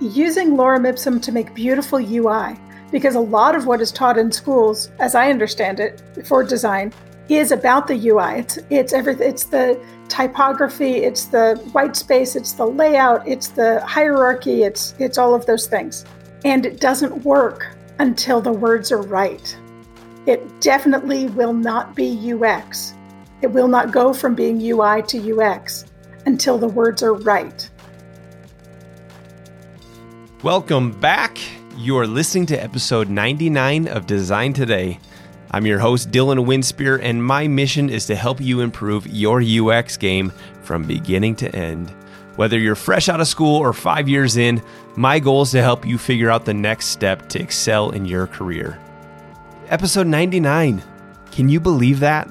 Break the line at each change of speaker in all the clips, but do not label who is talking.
using lorem ipsum to make beautiful UI because a lot of what is taught in schools, as I understand it, for design, is about the UI. It's it's everything. It's the typography. It's the white space. It's the layout. It's the hierarchy. It's it's all of those things, and it doesn't work until the words are right. It definitely will not be UX. It will not go from being UI to UX until the words are right.
Welcome back. You are listening to episode 99 of Design Today. I'm your host, Dylan Winspear, and my mission is to help you improve your UX game from beginning to end. Whether you're fresh out of school or five years in, my goal is to help you figure out the next step to excel in your career. Episode 99. Can you believe that?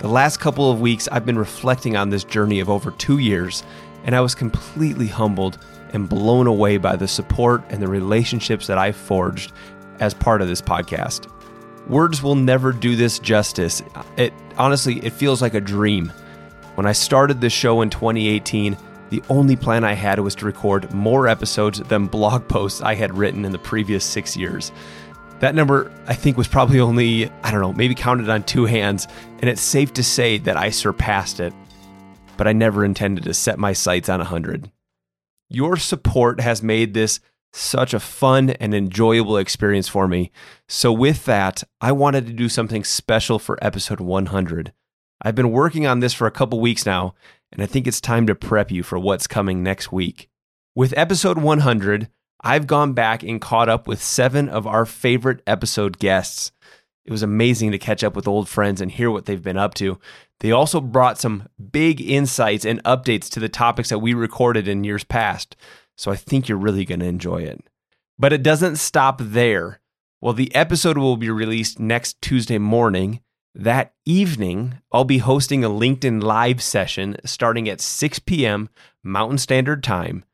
The last couple of weeks, I've been reflecting on this journey of over two years, and I was completely humbled and blown away by the support and the relationships that I've forged as part of this podcast. Words will never do this justice. It honestly, it feels like a dream. When I started this show in 2018, the only plan I had was to record more episodes than blog posts I had written in the previous 6 years. That number, I think, was probably only, I don't know, maybe counted on two hands, and it's safe to say that I surpassed it. But I never intended to set my sights on 100. Your support has made this such a fun and enjoyable experience for me. So, with that, I wanted to do something special for episode 100. I've been working on this for a couple weeks now, and I think it's time to prep you for what's coming next week. With episode 100, I've gone back and caught up with seven of our favorite episode guests. It was amazing to catch up with old friends and hear what they've been up to. They also brought some big insights and updates to the topics that we recorded in years past. So I think you're really going to enjoy it. But it doesn't stop there. Well, the episode will be released next Tuesday morning. That evening, I'll be hosting a LinkedIn live session starting at 6 p.m. Mountain Standard Time.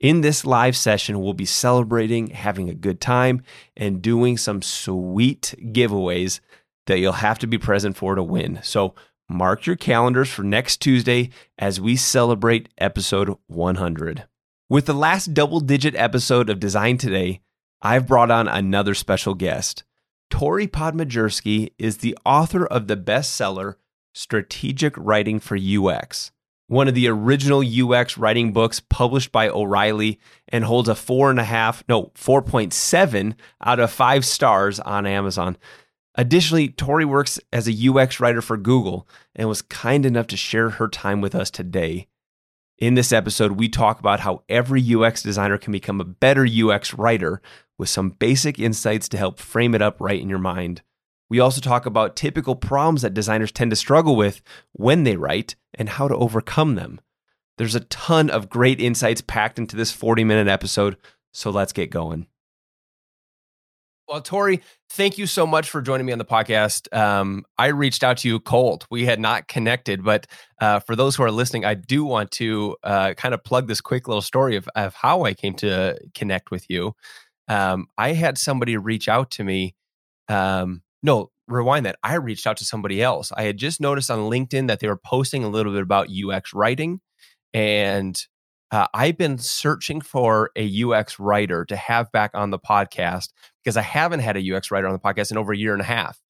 In this live session, we'll be celebrating, having a good time, and doing some sweet giveaways that you'll have to be present for to win. So mark your calendars for next Tuesday as we celebrate episode 100. With the last double digit episode of Design Today, I've brought on another special guest. Torrey Podmajersky is the author of the bestseller Strategic Writing for UX one of the original UX writing books published by O'Reilly and holds a four and a half, no, 4.7 out of five stars on Amazon. Additionally, Torrey works as a UX writer for Google and was kind enough to share her time with us today. In this episode, we talk about how every UX designer can become a better UX writer with some basic insights to help frame it up right in your mind. We also talk about typical problems that designers tend to struggle with when they write and how to overcome them. There's a ton of great insights packed into this 40 minute episode, so let's get going. Well, Torrey, thank you so much for joining me on the podcast. Um, I reached out to you cold. We had not connected, but uh, for those who are listening, I do want to uh, kind of plug this quick little story of, of how I came to connect with you. Um, I had somebody reach out to me um, no, rewind that. I reached out to somebody else. I had just noticed on LinkedIn that they were posting a little bit about UX writing. And uh, I've been searching for a UX writer to have back on the podcast because I haven't had a UX writer on the podcast in over a year and a half.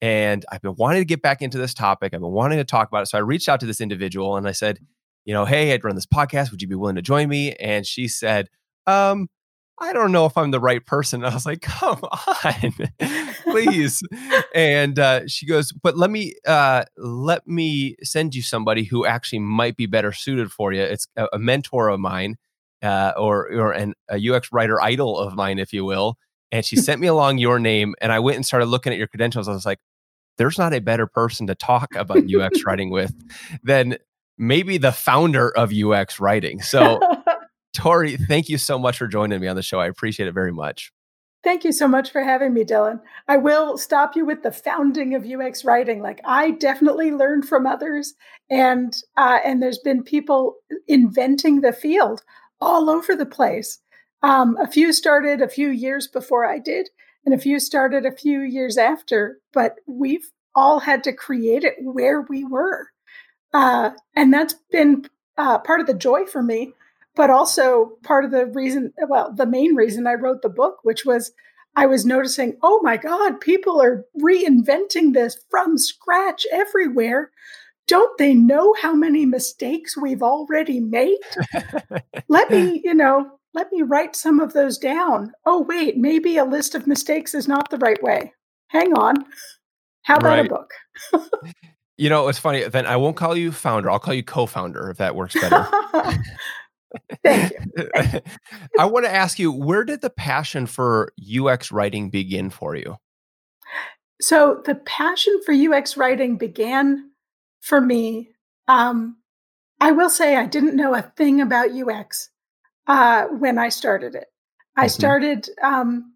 And I've been wanting to get back into this topic. I've been wanting to talk about it. So I reached out to this individual and I said, you know, hey, I'd run this podcast. Would you be willing to join me? And she said, um, I don't know if I'm the right person. I was like, come on, please. and uh, she goes, but let me uh, let me send you somebody who actually might be better suited for you. It's a, a mentor of mine, uh, or or an, a UX writer idol of mine, if you will. And she sent me along your name, and I went and started looking at your credentials. I was like, there's not a better person to talk about UX writing with than maybe the founder of UX writing. So Torrey, thank you so much for joining me on the show. I appreciate it very much.
Thank you so much for having me, Dylan. I will stop you with the founding of UX writing. Like I definitely learned from others, and uh, and there's been people inventing the field all over the place. Um, a few started a few years before I did, and a few started a few years after. But we've all had to create it where we were, uh, and that's been uh, part of the joy for me but also part of the reason, well, the main reason I wrote the book, which was I was noticing, oh my God, people are reinventing this from scratch everywhere. Don't they know how many mistakes we've already made? let me, you know, let me write some of those down. Oh, wait, maybe a list of mistakes is not the right way. Hang on. How about right. a book?
you know, it's funny. Then I won't call you founder. I'll call you co-founder if that works better.
Thank you.
I want to ask you, where did the passion for UX writing begin for you?
So the passion for UX writing began for me. Um, I will say I didn't know a thing about UX uh, when I started it. I mm-hmm. started um,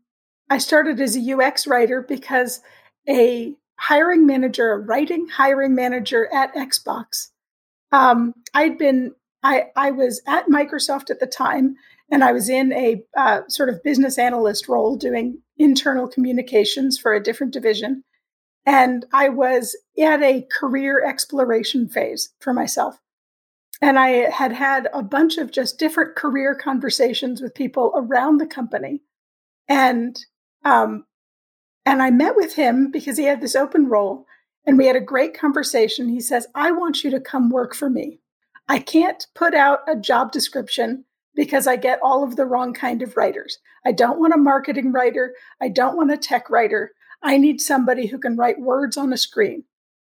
I started as a UX writer because a hiring manager, a writing hiring manager at Xbox, um, I'd been I, I was at Microsoft at the time, and I was in a uh, sort of business analyst role doing internal communications for a different division. And I was at a career exploration phase for myself. And I had had a bunch of just different career conversations with people around the company. And um, and I met with him because he had this open role and we had a great conversation. He says, I want you to come work for me. I can't put out a job description because I get all of the wrong kind of writers. I don't want a marketing writer. I don't want a tech writer. I need somebody who can write words on a screen.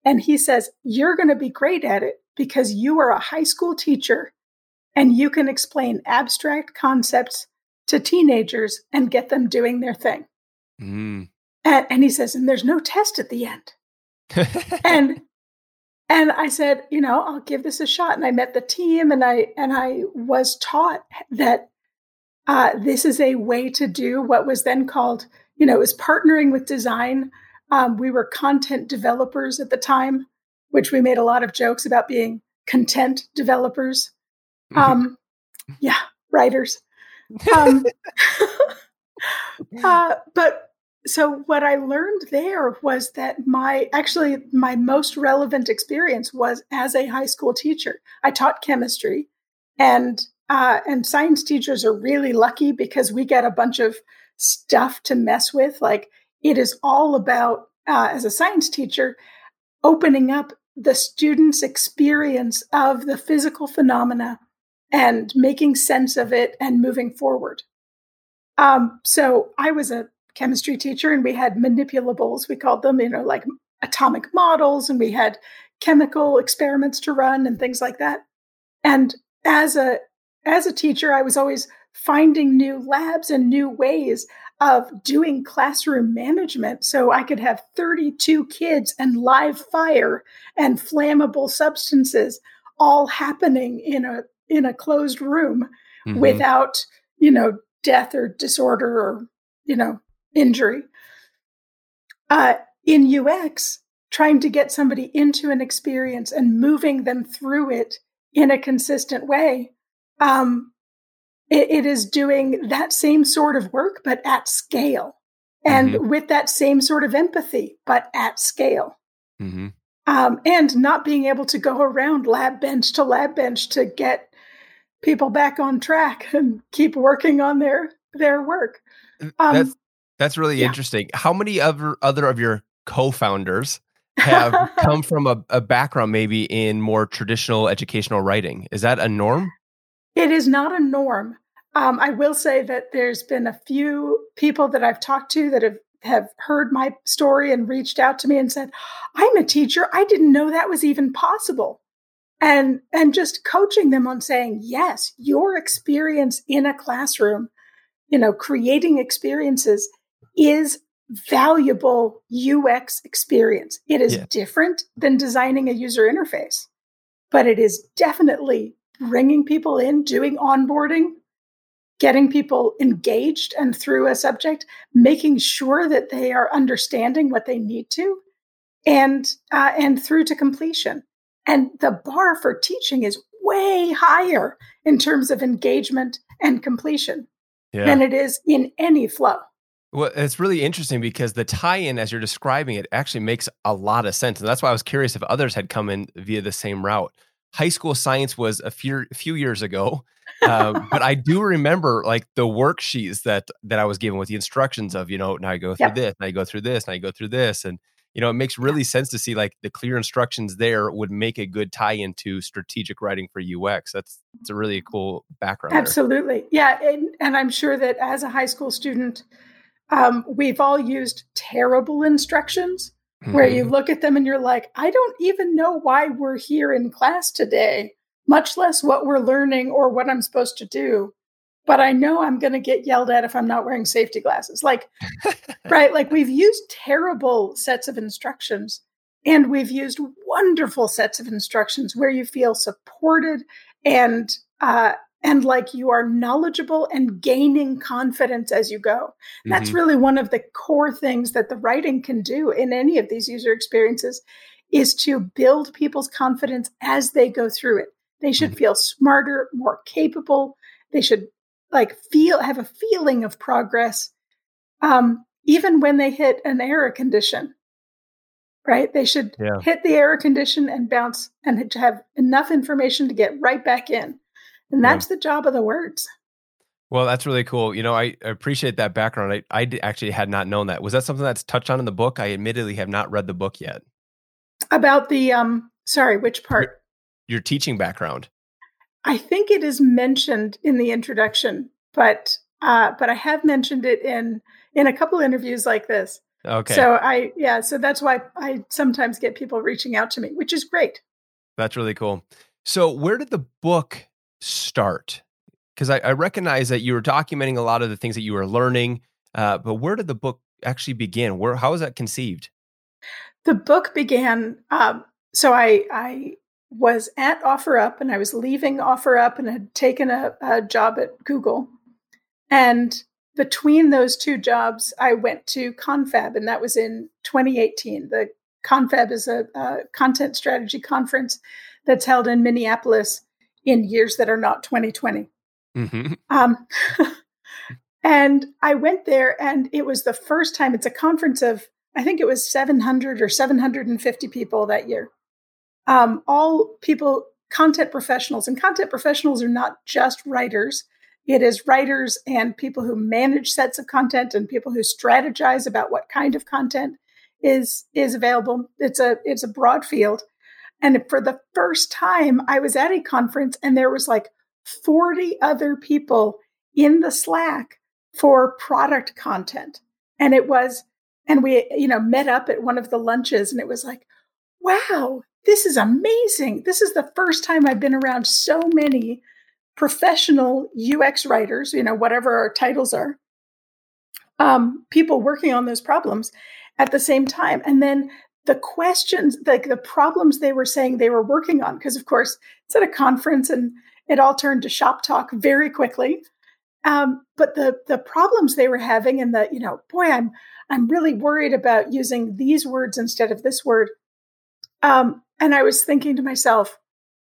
And he says, You're going to be great at it because you are a high school teacher and you can explain abstract concepts to teenagers and get them doing their thing. Mm. And, and he says, And there's no test at the end. and and I said, you know, I'll give this a shot. And I met the team, and I and I was taught that uh, this is a way to do what was then called, you know, is partnering with design. Um, we were content developers at the time, which we made a lot of jokes about being content developers. Um, yeah, writers. Um, uh, but so what I learned there was that my actually my most relevant experience was as a high school teacher. I taught chemistry, and uh, and science teachers are really lucky because we get a bunch of stuff to mess with. Like it is all about uh, as a science teacher opening up the student's experience of the physical phenomena and making sense of it and moving forward. Um, so I was a chemistry teacher and we had manipulables we called them you know like atomic models and we had chemical experiments to run and things like that and as a as a teacher i was always finding new labs and new ways of doing classroom management so i could have 32 kids and live fire and flammable substances all happening in a in a closed room mm-hmm. without you know death or disorder or you know injury. Uh, in UX, trying to get somebody into an experience and moving them through it in a consistent way, um, it, it is doing that same sort of work, but at scale. And mm-hmm. with that same sort of empathy, but at scale. Mm-hmm. Um, and not being able to go around lab bench to lab bench to get people back on track and keep working on their their work.
Um, that's that's really yeah. interesting. How many other other of your co-founders have come from a, a background maybe in more traditional educational writing? Is that a norm?
It is not a norm. Um, I will say that there's been a few people that I've talked to that have have heard my story and reached out to me and said, "I'm a teacher. I didn't know that was even possible." And and just coaching them on saying, "Yes, your experience in a classroom, you know, creating experiences is valuable UX experience. It is yeah. different than designing a user interface, but it is definitely bringing people in, doing onboarding, getting people engaged and through a subject, making sure that they are understanding what they need to, and uh, and through to completion. And the bar for teaching is way higher in terms of engagement and completion yeah. than it is in any flow.
Well, it's really interesting because the tie-in, as you're describing it, actually makes a lot of sense, and that's why I was curious if others had come in via the same route. High school science was a few few years ago, uh, but I do remember like the worksheets that that I was given with the instructions of you know now I go through yep. this, now I go through this, now I go through this, and you know it makes really sense to see like the clear instructions there would make a good tie into strategic writing for UX. That's it's a really cool background.
Absolutely, there. yeah, and, and I'm sure that as a high school student, um, we've all used terrible instructions mm-hmm. where you look at them and you're like, I don't even know why we're here in class today, much less what we're learning or what I'm supposed to do. But I know I'm going to get yelled at if I'm not wearing safety glasses. Like, right? Like, we've used terrible sets of instructions and we've used wonderful sets of instructions where you feel supported and uh, and like you are knowledgeable and gaining confidence as you go. Mm-hmm. That's really one of the core things that the writing can do in any of these user experiences is to build people's confidence as they go through it. They should mm-hmm. feel smarter, more capable. They should like feel have a feeling of progress um, even when they hit an error condition right they should yeah. hit the error condition and bounce and have enough information to get right back in and that's yeah. the job of the words.
Well, that's really cool. You know, I appreciate that background. I, I actually had not known that. Was that something that's touched on in the book? I admittedly have not read the book yet.
About the um sorry, which part?
Your, your teaching background.
I think it is mentioned in the introduction, but uh but I have mentioned it in in a couple interviews like this.
Okay.
So I yeah, so that's why I sometimes get people reaching out to me, which is great.
That's really cool. So where did the book start? Because I, I, recognize that you were documenting a lot of the things that you were learning, uh, but where did the book actually begin? Where how was that conceived?
The book began. Um, so I I was at OfferUp and I was leaving OfferUp and had taken a, a job at Google, and between those two jobs, I went to Confab, and that was in 2018. The Confab is a, a content strategy conference that's held in Minneapolis in years that are not 2020. Mm-hmm. Um, and I went there, and it was the first time. It's a conference of I think it was 700 or 750 people that year. Um, all people, content professionals, and content professionals are not just writers. It is writers and people who manage sets of content and people who strategize about what kind of content is is available. It's a it's a broad field. And for the first time, I was at a conference and there was like 40 other people in the Slack for product content. And it was, and we, you know, met up at one of the lunches and it was like, wow, this is amazing. This is the first time I've been around so many professional UX writers, you know, whatever our titles are, um, people working on those problems at the same time. And then the questions, like the problems they were saying they were working on, because of course it's at a conference and it all turned to shop talk very quickly. Um, but the the problems they were having, and the you know, boy, I'm I'm really worried about using these words instead of this word. Um, and I was thinking to myself,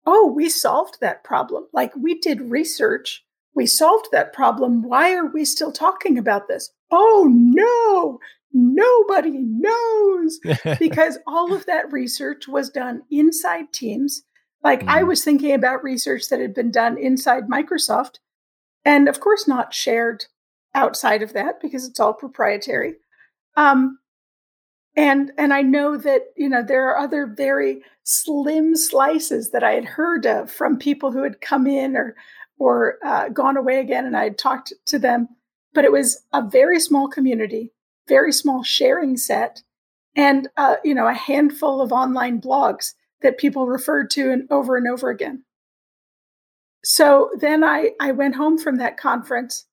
oh, we solved that problem. Like we did research, we solved that problem. Why are we still talking about this? Oh no, nobody knows because all of that research was done inside teams. Like mm. I was thinking about research that had been done inside Microsoft and of course not shared outside of that because it's all proprietary. Um, and and I know that you know there are other very slim slices that I had heard of from people who had come in or or uh, gone away again, and I had talked to them. But it was a very small community very small sharing set and uh, you know a handful of online blogs that people referred to and over and over again. So then i i went home from that conference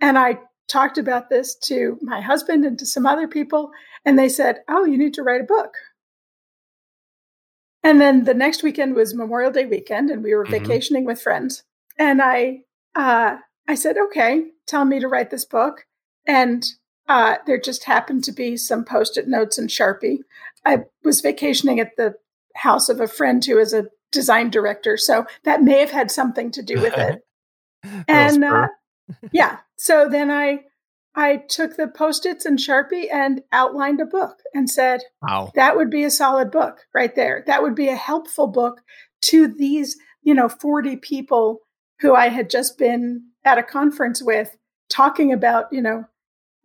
and i talked about this to my husband and to some other people and they said oh you need to write a book. And then the next weekend was memorial day weekend and we were mm-hmm. vacationing with friends. And i uh, i said okay tell me to write this book. And uh, there just happened to be some post it notes and Sharpie. I was vacationing at the house of a friend who is a design director, so that may have had something to do with it. and uh, yeah, so then I I took the post its and Sharpie and outlined a book and said,
"Wow,
that would be a solid book right there. That would be a helpful book to these, you know, forty people who I had just been at a conference with talking about, you know,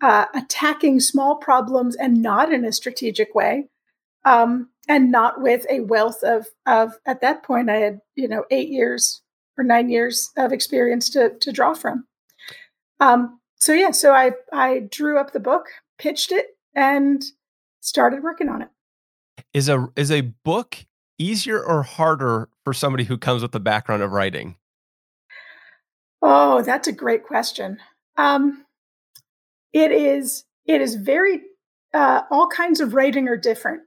uh, attacking small problems and not in a strategic way, um, and not with a wealth of of. At that point, I had you know eight years or nine years of experience to to draw from. Um, so yeah, so I I drew up the book, pitched it, and started working on it.
Is a is a book easier or harder for somebody who comes with the background of writing?
Oh, that's a great question. Um, it is. It is very. Uh, all kinds of writing are different.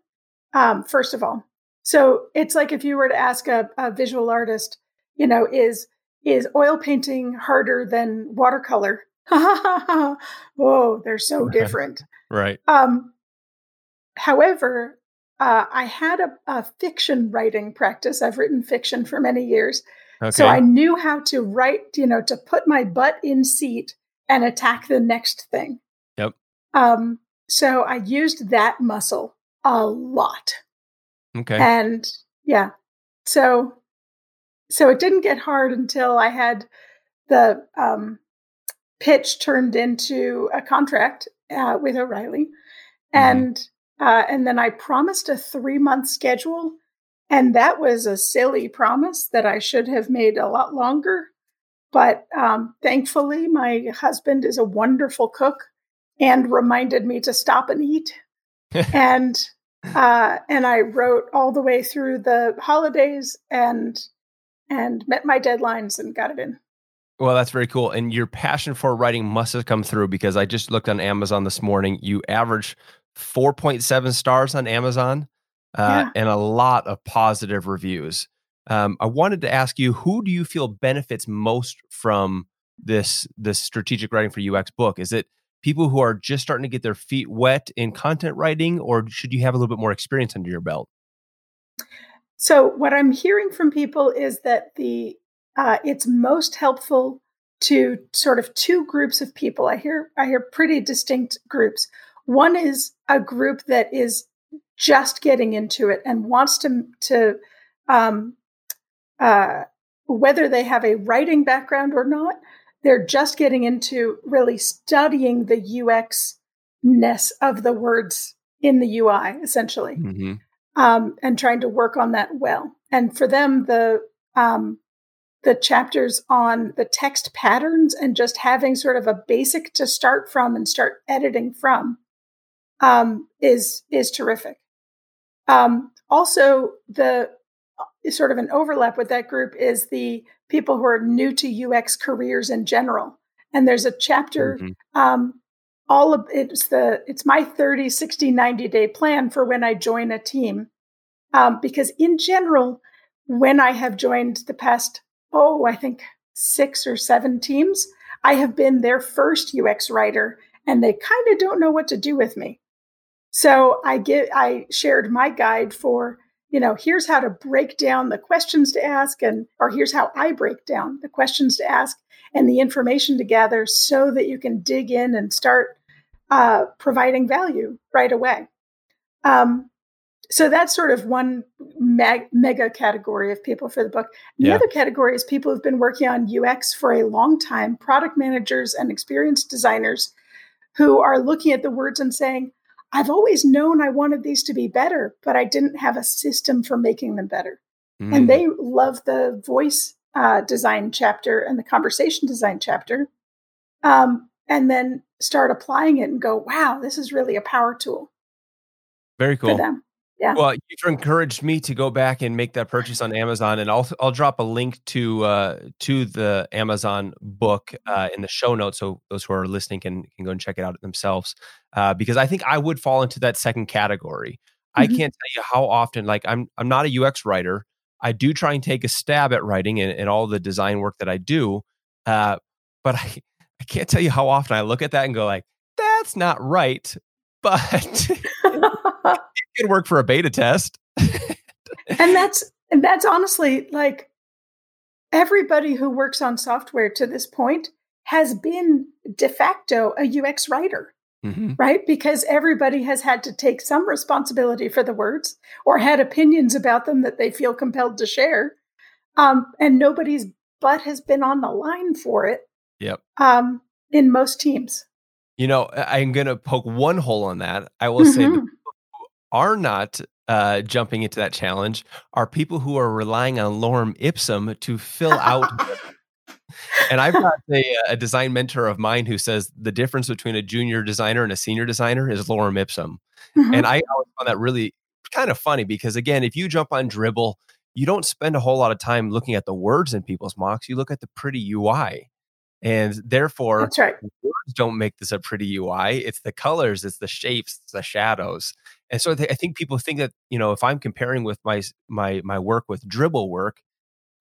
Um, first of all, so it's like if you were to ask a, a visual artist, you know, is is oil painting harder than watercolor? oh, they're so different.
right.
Um, however, uh, I had a, a, fiction writing practice. I've written fiction for many years. Okay. So I knew how to write, you know, to put my butt in seat and attack the next thing.
Yep.
Um, so I used that muscle a lot.
Okay.
And yeah. So so it didn't get hard until I had the um, pitch turned into a contract uh, with O'Reilly, mm-hmm. and uh, and then I promised a three month schedule, and that was a silly promise that I should have made a lot longer. But um, thankfully, my husband is a wonderful cook and reminded me to stop and eat. and uh, and I wrote all the way through the holidays and and met my deadlines and got it in.
Well, that's very cool. And your passion for writing must have come through because I just looked on Amazon this morning. You average 4.7 stars on Amazon uh, yeah. and a lot of positive reviews. Um, I wanted to ask you, who do you feel benefits most from this this strategic writing for UX book? Is it people who are just starting to get their feet wet in content writing, or should you have a little bit more experience under your belt?
So, what I'm hearing from people is that the uh, it's most helpful to sort of two groups of people. I hear I hear pretty distinct groups. One is a group that is just getting into it and wants to to um, uh, whether they have a writing background or not, they're just getting into really studying the UX ness of the words in the UI, essentially, mm-hmm. um, and trying to work on that well. And for them, the um, the chapters on the text patterns and just having sort of a basic to start from and start editing from um, is is terrific. Um, also, the sort of an overlap with that group is the people who are new to UX careers in general. And there's a chapter, mm-hmm. um, all of it's the it's my 30, 60, 90 day plan for when I join a team. Um, because in general, when I have joined the past oh, I think six or seven teams. I have been their first UX writer and they kind of don't know what to do with me. So I get I shared my guide for, you know, here's how to break down the questions to ask and or here's how I break down the questions to ask and the information to gather so that you can dig in and start uh, providing value right away. Um, so that's sort of one meg- mega category of people for the book. The yeah. other category is people who've been working on UX for a long time, product managers and experienced designers who are looking at the words and saying, I've always known I wanted these to be better, but I didn't have a system for making them better. Mm. And they love the voice uh, design chapter and the conversation design chapter. Um, and then start applying it and go, wow, this is really a power tool.
Very cool.
For them yeah.
Well, you've encouraged me to go back and make that purchase on Amazon, and I'll I'll drop a link to uh, to the Amazon book uh, in the show notes, so those who are listening can can go and check it out themselves. Uh, because I think I would fall into that second category. Mm-hmm. I can't tell you how often. Like I'm I'm not a UX writer. I do try and take a stab at writing and, and all the design work that I do, uh, but I I can't tell you how often I look at that and go like, that's not right. But could work for a beta test.
and that's and that's honestly like everybody who works on software to this point has been de facto a UX writer. Mm-hmm. Right? Because everybody has had to take some responsibility for the words or had opinions about them that they feel compelled to share. Um, and nobody's butt has been on the line for it.
Yep.
Um, in most teams.
You know, I'm going to poke one hole on that. I will mm-hmm. say the who are not uh, jumping into that challenge are people who are relying on lorem ipsum to fill out. and I've got a, a, design mentor of mine who says the difference between a junior designer and a senior designer is lorem ipsum. Mm-hmm. And I always found that really kind of funny because, again, if you jump on Dribbble, you don't spend a whole lot of time looking at the words in people's mocks. You look at the pretty UI. And therefore,
That's right.
words don't make this a pretty UI. It's the colors, it's the shapes, it's the shadows. And so I think people think that, you know, if I'm comparing with my my my work with Dribbble work,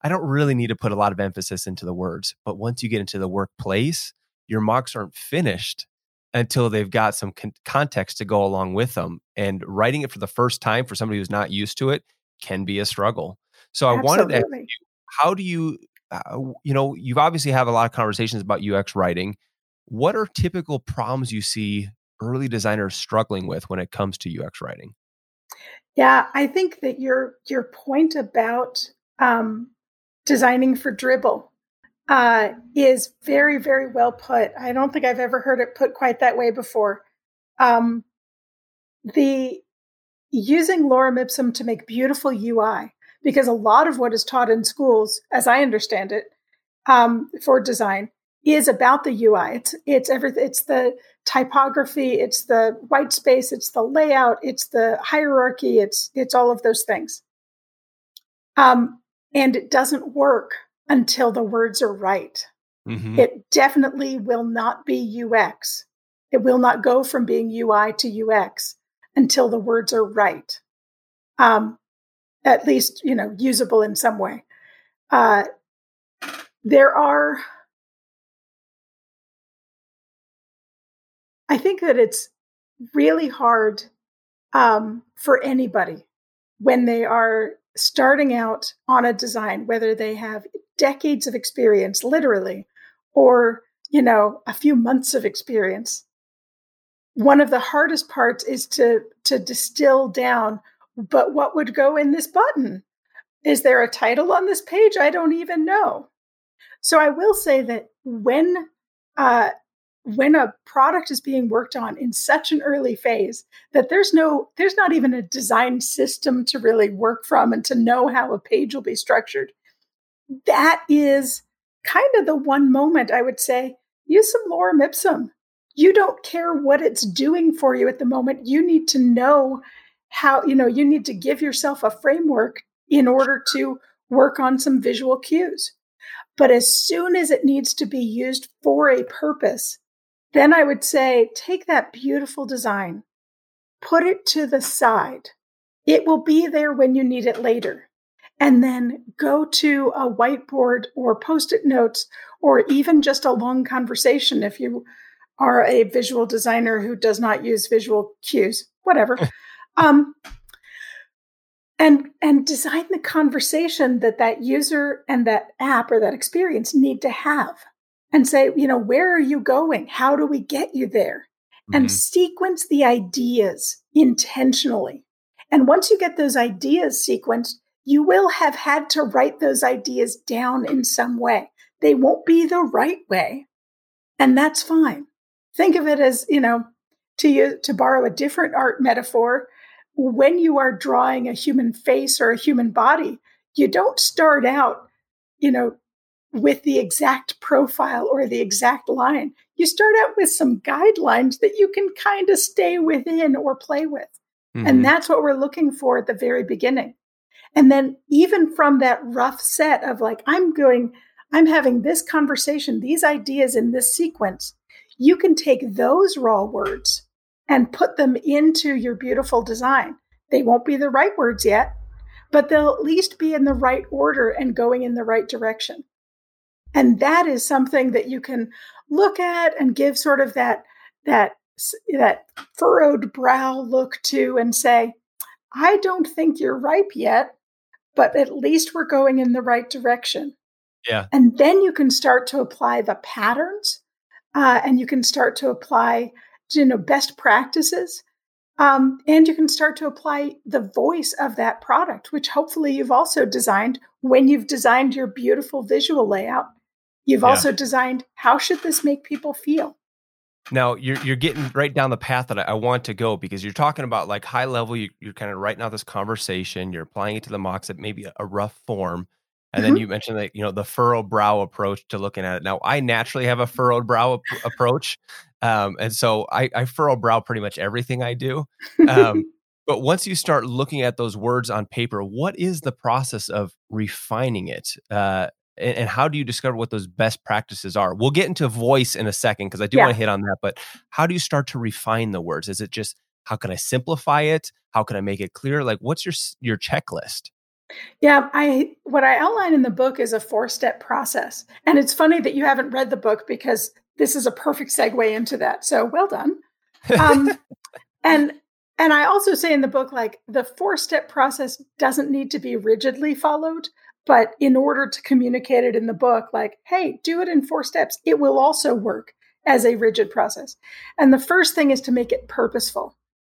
I don't really need to put a lot of emphasis into the words. But once you get into the workplace, your mocks aren't finished until they've got some con- context to go along with them. And writing it for the first time for somebody who's not used to it can be a struggle. So I wanted to ask you, how do you uh, you know, you've obviously have a lot of conversations about UX writing. What are typical problems you see early designers struggling with when it comes to UX writing?
Yeah, I think that your your point about um, designing for Dribbble uh, is very very well put. I don't think I've ever heard it put quite that way before. Um, the using lorem ipsum to make beautiful UI because a lot of what is taught in schools, as I understand it, um, for design is about the UI. It's it's everything. It's the typography. It's the white space. It's the layout. It's the hierarchy. It's it's all of those things. Um, and it doesn't work until the words are right. Mm-hmm. It definitely will not be UX. It will not go from being UI to UX until the words are right. Um, at least you know usable in some way. Uh, there are, I think that it's really hard um, for anybody when they are starting out on a design, whether they have decades of experience, literally, or you know a few months of experience. One of the hardest parts is to to distill down but what would go in this button? Is there a title on this page? I don't even know. So I will say that when uh, when a product is being worked on in such an early phase that there's no there's not even a design system to really work from and to know how a page will be structured that is kind of the one moment i would say use some lorem ipsum you don't care what it's doing for you at the moment you need to know how you know you need to give yourself a framework in order to work on some visual cues. But as soon as it needs to be used for a purpose then i would say take that beautiful design put it to the side. It will be there when you need it later. And then go to a whiteboard or post-it notes or even just a long conversation if you are a visual designer who does not use visual cues whatever um, and and design the conversation that that user and that app or that experience need to have and say you know where are you going? How do we get you there? Mm-hmm. and sequence the ideas intentionally. And once you get those ideas sequenced you will have had to write those ideas down in some way. They won't be the right way and that's fine. Think of it as you know to you to borrow a different art metaphor when you are drawing a human face or a human body, you don't start out, you know, with the exact profile or the exact line. You start out with some guidelines that you can kind of stay within or play with. Mm-hmm. And that's what we're looking for at the very beginning. And then, even from that rough set of like, I'm going, I'm having this conversation, these ideas in this sequence, you can take those raw words and put them into your beautiful design. They won't be the right words yet, but they'll at least be in the right order and going in the right direction. And that is something that you can look at and give sort of that that that furrowed brow look to and say, I don't think you're ripe yet, but at least we're going in the right direction.
Yeah.
And then you can start to apply the patterns uh, and you can start to apply you know best practices um, and you can start to apply the voice of that product which hopefully you've also designed when you've designed your beautiful visual layout, you've yeah. also designed how should this make people feel?
Now you're you're getting right down the path that I, I want to go because you're talking about like high level. You, are kind of writing out this conversation. You're applying it to the mocks at maybe a, a rough form, and mm-hmm. then you mentioned that you know the furrowed brow approach to looking at it. Now I naturally have a furrowed brow ap- approach, um, and so I, I furrow brow pretty much everything I do. Um, but once you start looking at those words on paper, what is the process of refining it? Uh, and, and, how do you discover what those best practices are? We'll get into voice in a second because I do yeah. want to hit on that. But how do you start to refine the words? Is it just how can I simplify it? How can I make it clear? Like, what's your your checklist?
Yeah, I what I outline in the book is a four step process, and it's funny that you haven't read the book because this is a perfect segue into that. So well done. Um, and and I also say in the book, like the four step process doesn't need to be rigidly followed. But in order to communicate it in the book, like, hey, do it in four steps, it will also work as a rigid process. And the first thing is to make it purposeful,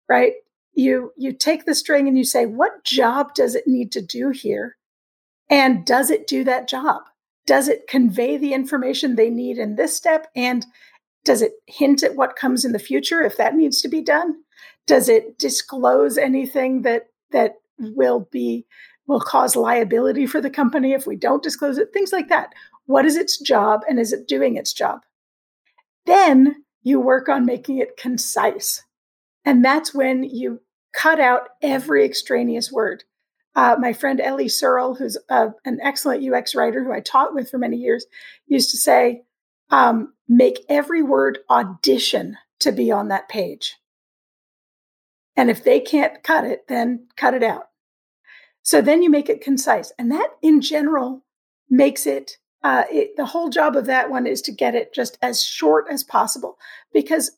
right? You you take the string and you say, what job does it need to do here? And does it do that job? Does it convey the information they need in this step? And does it hint at what comes in the future if that needs to be done? Does it disclose anything that that will be will cause liability for the company if we don't disclose it? Things like that. What is its job and is it doing its job? Then you work on making it concise. And that's when you cut out every extraneous word. Uh, my friend Ellie Searle, who's uh, an excellent UX writer who I taught with for many years, used to say, um, make every word audition to be on that page. And if they can't cut it, then cut it out. So then you make it concise. And that in general makes it, uh, it, the whole job of that one is to get it just as short as possible because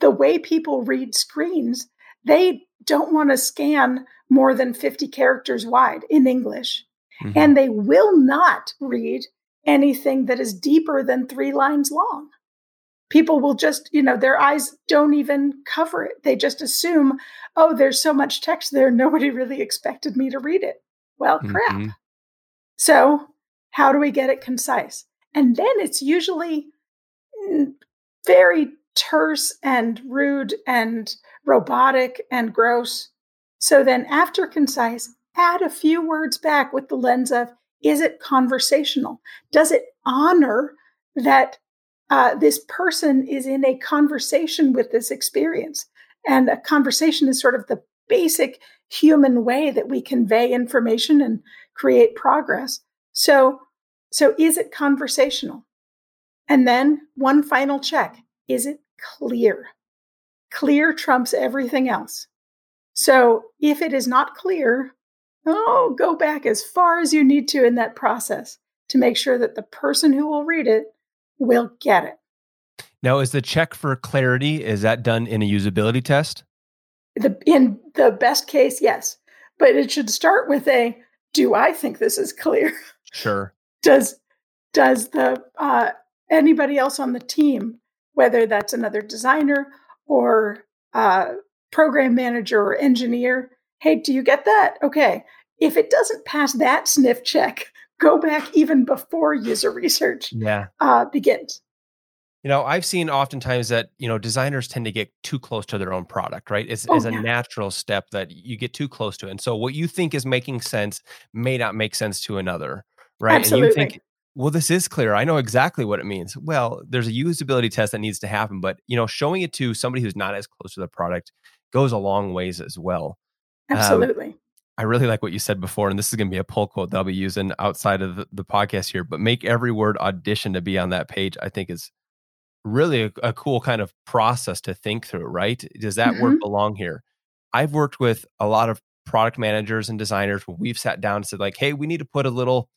the way people read screens, they don't want to scan more than 50 characters wide in English. Mm-hmm. And they will not read anything that is deeper than three lines long people will just, you know, their eyes don't even cover it. They just assume, oh, there's so much text there. Nobody really expected me to read it. Well, crap. Mm-hmm. So, how do we get it concise? And then it's usually very terse and rude and robotic and gross. So then, after concise, add a few words back with the lens of is it conversational? Does it honor that uh, this person is in a conversation with this experience. And a conversation is sort of the basic human way that we convey information and create progress. So, so is it conversational? And then one final check. Is it clear? Clear trumps everything else. So if it is not clear, oh, go back as far as you need to in that process to make sure that the person who will read it will get it.
Now, is the check for clarity is that done in a usability test?
The in the best case, yes, but it should start with a Do I think this is clear?
Sure.
does does the uh, anybody else on the team, whether that's another designer or uh, program manager or engineer, hey, do you get that? Okay. If it doesn't pass that sniff check, go back even before user research
yeah.
uh, begins.
You know, I've seen oftentimes that, you know, designers tend to get too close to their own product, right? It's, oh, it's a yeah. natural step that you get too close to it. And so what you think is making sense may not make sense to another, right?
Absolutely.
And you think, well, this is clear. I know exactly what it means. Well, there's a usability test that needs to happen, but, you know, showing it to somebody who's not as close to the product goes a long ways as well.
Um, Absolutely. Um,
I really like what you said before, and this is going to be a pull quote that I'll be using outside of the, the, podcast here. But make every word audition to be on that page. I think is really a, a cool kind of process to think through. Right? Does that mm-hmm. word belong here? I've worked with a lot of product managers and designers when we've sat down and said like, "Hey, we need to put a little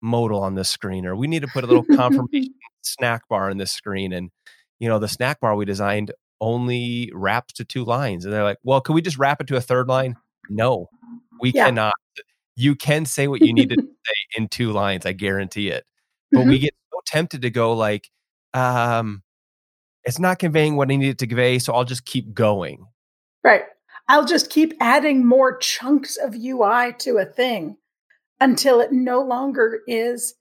modal on this screen, or we need to put a little confirmation snack bar on this screen." And you know, the snack bar we designed only wraps to two lines, and they're like, "Well, can we just wrap it to a third line?" No, we yeah. cannot. You can say what you need to say in two lines. I guarantee it. But mm-hmm. we get so tempted to go like, um, it's not conveying what I needed to convey, so I'll just keep going.
Right. I'll just keep adding more chunks of UI to a thing. Until it no longer is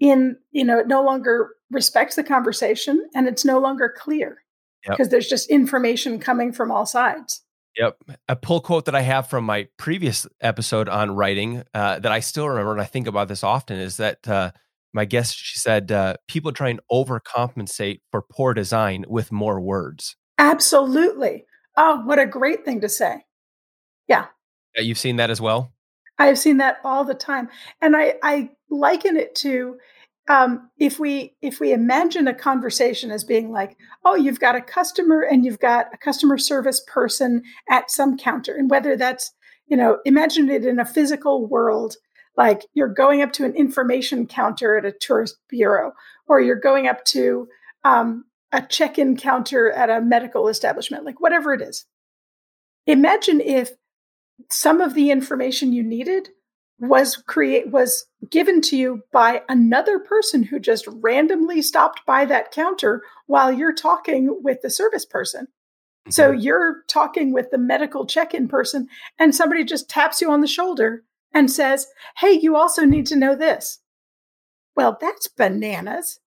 in, you know, it no longer respects the conversation and it's no longer clear because yep. there's just information coming from all sides.
Yep. A pull quote that I have from my previous episode on writing uh, that I still remember, and I think about this often, is that uh, my guest, she said, uh, people try and overcompensate for poor design with more words.
Absolutely. Oh, what a great thing to say. Yeah.
yeah you've seen that as well?
I've seen that all the time. And I, I liken it to um, if we if we imagine a conversation as being like, oh, you've got a customer and you've got a customer service person at some counter, and whether that's you know, imagine it in a physical world, like you're going up to an information counter at a tourist bureau, or you're going up to um, a check-in counter at a medical establishment, like whatever it is. Imagine if some of the information you needed was create was given to you by another person who just randomly stopped by that counter while you're talking with the service person. Mm-hmm. So you're talking with the medical check-in person and somebody just taps you on the shoulder and says, "Hey, you also need to know this." Well, that's bananas.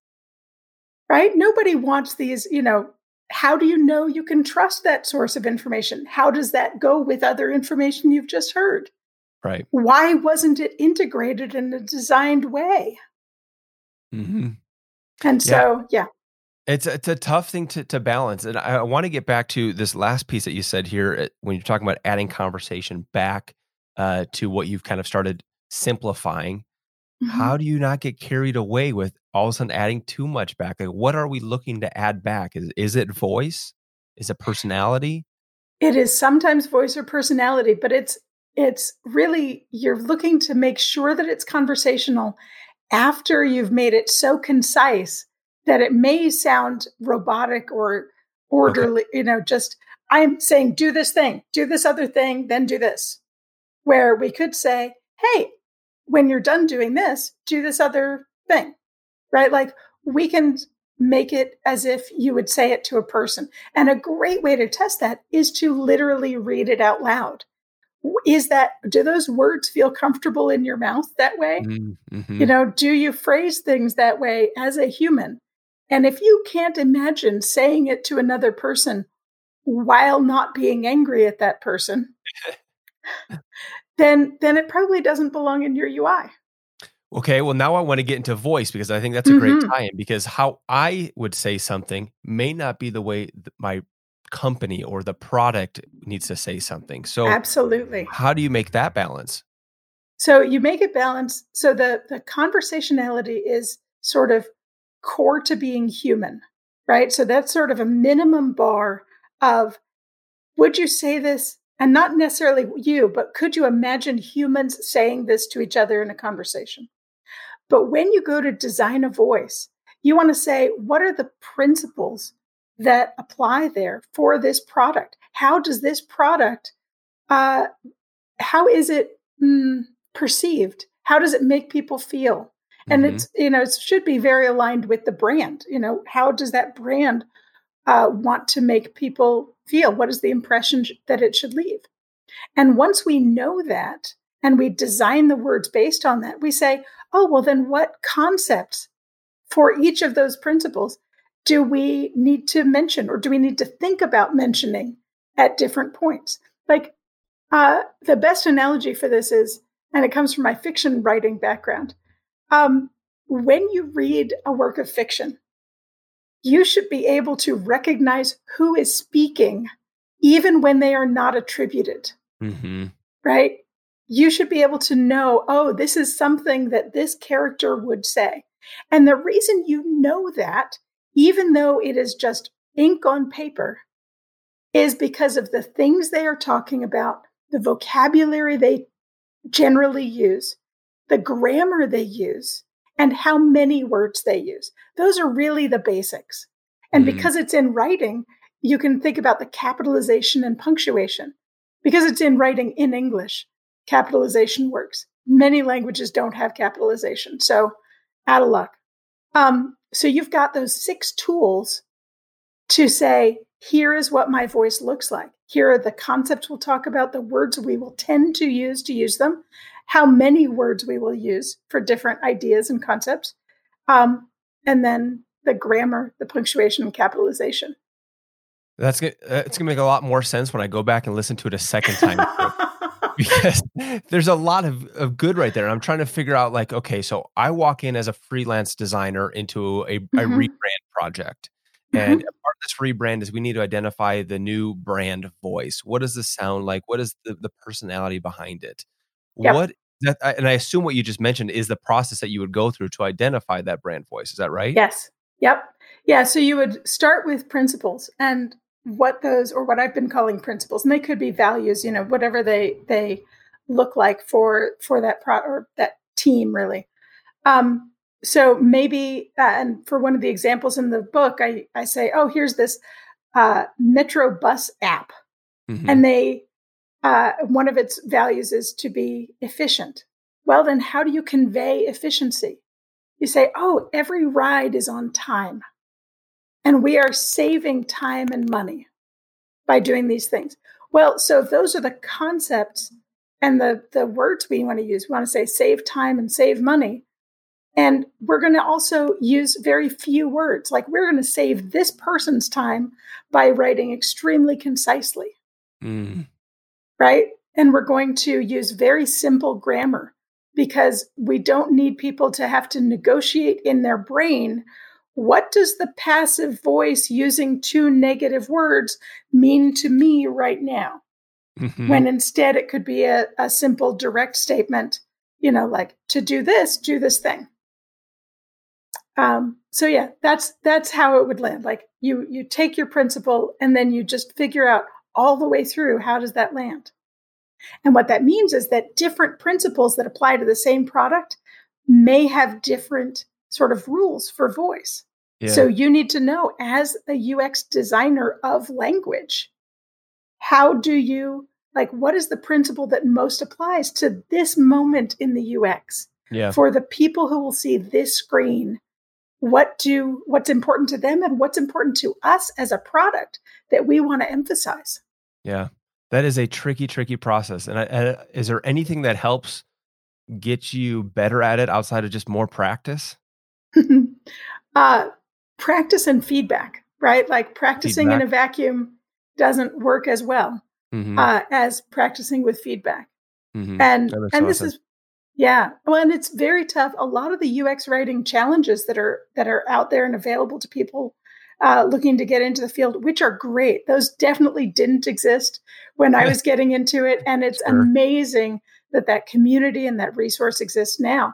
Right? Nobody wants these, you know, how do you know you can trust that source of information? How does that go with other information you've just heard?
Right.
Why wasn't it integrated in a designed way?
Mm-hmm.
And so, yeah. yeah.
It's it's a tough thing to, to balance, and I, I want to get back to this last piece that you said here uh, when you're talking about adding conversation back uh, to what you've kind of started simplifying. Mm-hmm. How do you not get carried away with all of a sudden adding too much back? Like, what are we looking to add back? Is is it voice? Is it personality?
It is sometimes voice or personality, but it's it's really you're looking to make sure that it's conversational after you've made it so concise that it may sound robotic or orderly, okay. you know, just I'm saying do this thing, do this other thing, then do this. Where we could say, hey, when you're done doing this, do this other thing. Right? Like we can make it as if you would say it to a person. And a great way to test that is to literally read it out loud is that do those words feel comfortable in your mouth that way mm-hmm, you know do you phrase things that way as a human and if you can't imagine saying it to another person while not being angry at that person then then it probably doesn't belong in your ui
okay well now i want to get into voice because i think that's a great mm-hmm. tie-in because how i would say something may not be the way my company or the product needs to say something. So
Absolutely.
How do you make that balance?
So you make it balance so the the conversationality is sort of core to being human, right? So that's sort of a minimum bar of would you say this and not necessarily you, but could you imagine humans saying this to each other in a conversation? But when you go to design a voice, you want to say, what are the principles that apply there for this product. How does this product, uh, how is it mm, perceived? How does it make people feel? And mm-hmm. it's, you know, it should be very aligned with the brand. You know, how does that brand uh, want to make people feel? What is the impression that it should leave? And once we know that and we design the words based on that, we say, oh, well, then what concepts for each of those principles do we need to mention or do we need to think about mentioning at different points? Like uh, the best analogy for this is, and it comes from my fiction writing background. Um, when you read a work of fiction, you should be able to recognize who is speaking, even when they are not attributed.
Mm-hmm.
Right? You should be able to know, oh, this is something that this character would say. And the reason you know that even though it is just ink on paper, is because of the things they are talking about, the vocabulary they generally use, the grammar they use, and how many words they use. Those are really the basics. And mm-hmm. because it's in writing, you can think about the capitalization and punctuation. Because it's in writing in English, capitalization works. Many languages don't have capitalization. So, out of luck. Um, so you've got those six tools to say, here is what my voice looks like. Here are the concepts we'll talk about, the words we will tend to use to use them, how many words we will use for different ideas and concepts, um, and then the grammar, the punctuation, and capitalization.
That's gonna, it's gonna make a lot more sense when I go back and listen to it a second time. because there's a lot of, of good right there. And I'm trying to figure out like, okay, so I walk in as a freelance designer into a, mm-hmm. a rebrand project. And mm-hmm. part of this rebrand is we need to identify the new brand voice. What does this sound like? What is the, the personality behind it? What that, and I assume what you just mentioned is the process that you would go through to identify that brand voice. Is that right?
Yes. Yep. Yeah. So you would start with principles and what those or what I've been calling principles, and they could be values, you know, whatever they they look like for for that pro or that team really. Um, so maybe, uh, and for one of the examples in the book, I I say, oh, here's this uh, Metro bus app, mm-hmm. and they uh, one of its values is to be efficient. Well, then how do you convey efficiency? You say, oh, every ride is on time. And we are saving time and money by doing these things. Well, so if those are the concepts and the, the words we want to use, we want to say save time and save money. And we're going to also use very few words. Like we're going to save this person's time by writing extremely concisely. Mm. Right. And we're going to use very simple grammar because we don't need people to have to negotiate in their brain what does the passive voice using two negative words mean to me right now? Mm-hmm. When instead it could be a, a simple direct statement, you know, like to do this, do this thing. Um, so yeah, that's that's how it would land. Like you you take your principle and then you just figure out all the way through how does that land. And what that means is that different principles that apply to the same product may have different sort of rules for voice. Yeah. So you need to know as a UX designer of language, how do you like what is the principle that most applies to this moment in the UX?
Yeah.
For the people who will see this screen, what do what's important to them and what's important to us as a product that we want to emphasize?
Yeah. That is a tricky tricky process. And I, is there anything that helps get you better at it outside of just more practice?
uh, practice and feedback, right? Like practicing feedback. in a vacuum doesn't work as well mm-hmm. uh, as practicing with feedback. Mm-hmm. And and this is yeah, well, and it's very tough. A lot of the UX writing challenges that are that are out there and available to people uh, looking to get into the field, which are great. Those definitely didn't exist when I was getting into it, and it's sure. amazing that that community and that resource exists now.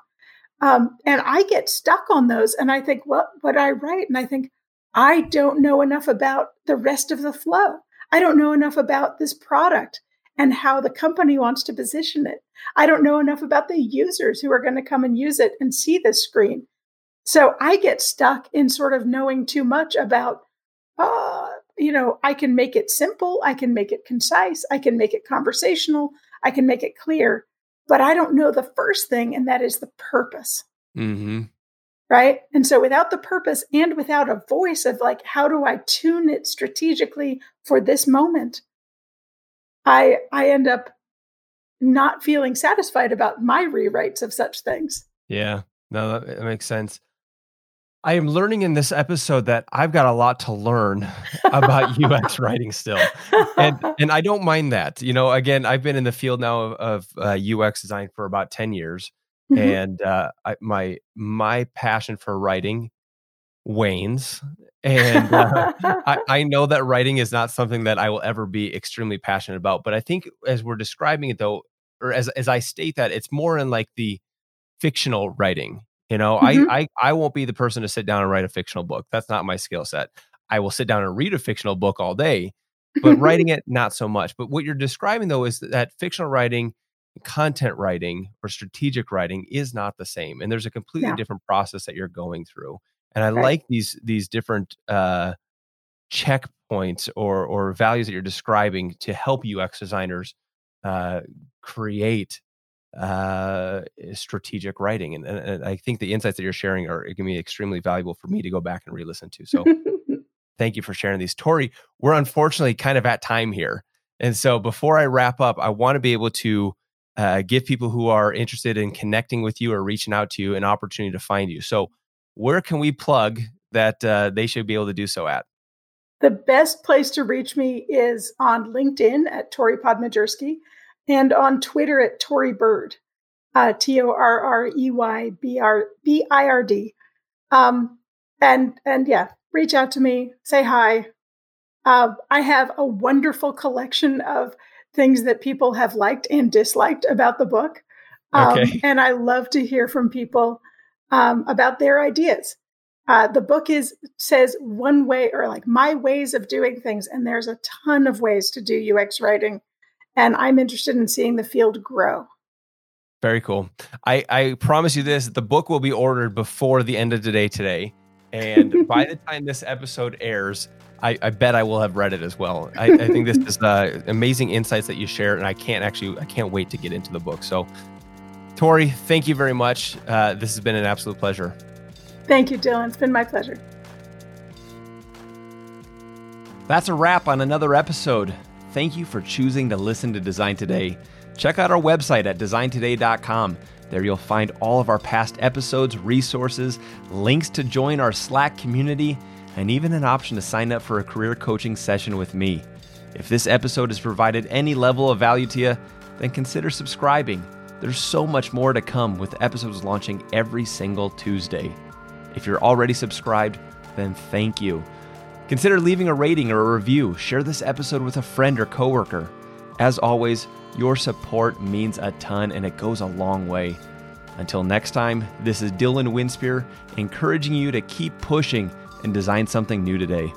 Um, and I get stuck on those and I think, what what I write? And I think, I don't know enough about the rest of the flow. I don't know enough about this product and how the company wants to position it. I don't know enough about the users who are going to come and use it and see this screen. So I get stuck in sort of knowing too much about, uh, you know, I can make it simple, I can make it concise, I can make it conversational, I can make it clear but I don't know the first thing, and that is the purpose. Mm-hmm. Right. And so without the purpose and without a voice of like, how do I tune it strategically for this moment? I I end up not feeling satisfied about my rewrites of such things.
Yeah. No, that, that makes sense. I am learning in this episode that I've got a lot to learn about UX writing still, and and I don't mind that. You know, again, I've been in the field now of, of uh, UX design for about ten years, mm-hmm. and uh, I, my my passion for writing wanes, and uh, I, I know that writing is not something that I will ever be extremely passionate about. But I think as we're describing it, though, or as as I state that, it's more in like the fictional writing you know, mm-hmm. I, I I won't be the person to sit down and write a fictional book. That's not my skill set. I will sit down and read a fictional book all day, but writing it not so much. But what you're describing though is that fictional writing, content writing, or strategic writing is not the same, and there's a completely yeah. different process that you're going through. And I right. like these these different uh, checkpoints or or values that you're describing to help UX designers uh, create uh, strategic writing. And, and, I think the insights that you're sharing are going to be extremely valuable for me to go back and re listen to. So thank you for sharing these. Torrey, we're unfortunately kind of at time here. And so before I wrap up, I want to be able to uh, give people who are interested in connecting with you or reaching out to you an opportunity to find you. So, where can we plug that uh, they should be able to do so at?
The best place to reach me is on LinkedIn at Torrey Podmajersky and on Twitter at Torrey Bird, uh, T O R R E Y B R B I R D. Um, and and yeah, reach out to me, say hi. Uh, I have a wonderful collection of things that people have liked and disliked about the book. Um, okay. And I love to hear from people um, about their ideas. Uh, the book is says one way or like my ways of doing things, and there's a ton of ways to do UX writing, and I'm interested in seeing the field grow.
Very cool. I, I promise you this: the book will be ordered before the end of the day today, and by the time this episode airs, I, I, bet I will have read it as well. I, I think this is uh, amazing insights that you share, and I can't actually, I can't wait to get into the book. So, Torrey, thank you very much. Uh, this has been an absolute pleasure.
Thank you, Dylan. It's been my pleasure.
That's a wrap on another episode. Thank you for choosing to listen to Design Today. Check out our website at designtoday.com. There you'll find all of our past episodes, resources, links to join our Slack community and even an option to sign up for a career coaching session with me. If this episode has provided any level of value to you, then consider subscribing. There's so much more to come with episodes launching every single Tuesday. If you're already subscribed, then thank you. Consider leaving a rating or a review. Share this episode with a friend or coworker. As always, your support means a ton and it goes a long way. Until next time, this is Dylan Winspear encouraging you to keep pushing and design something new today.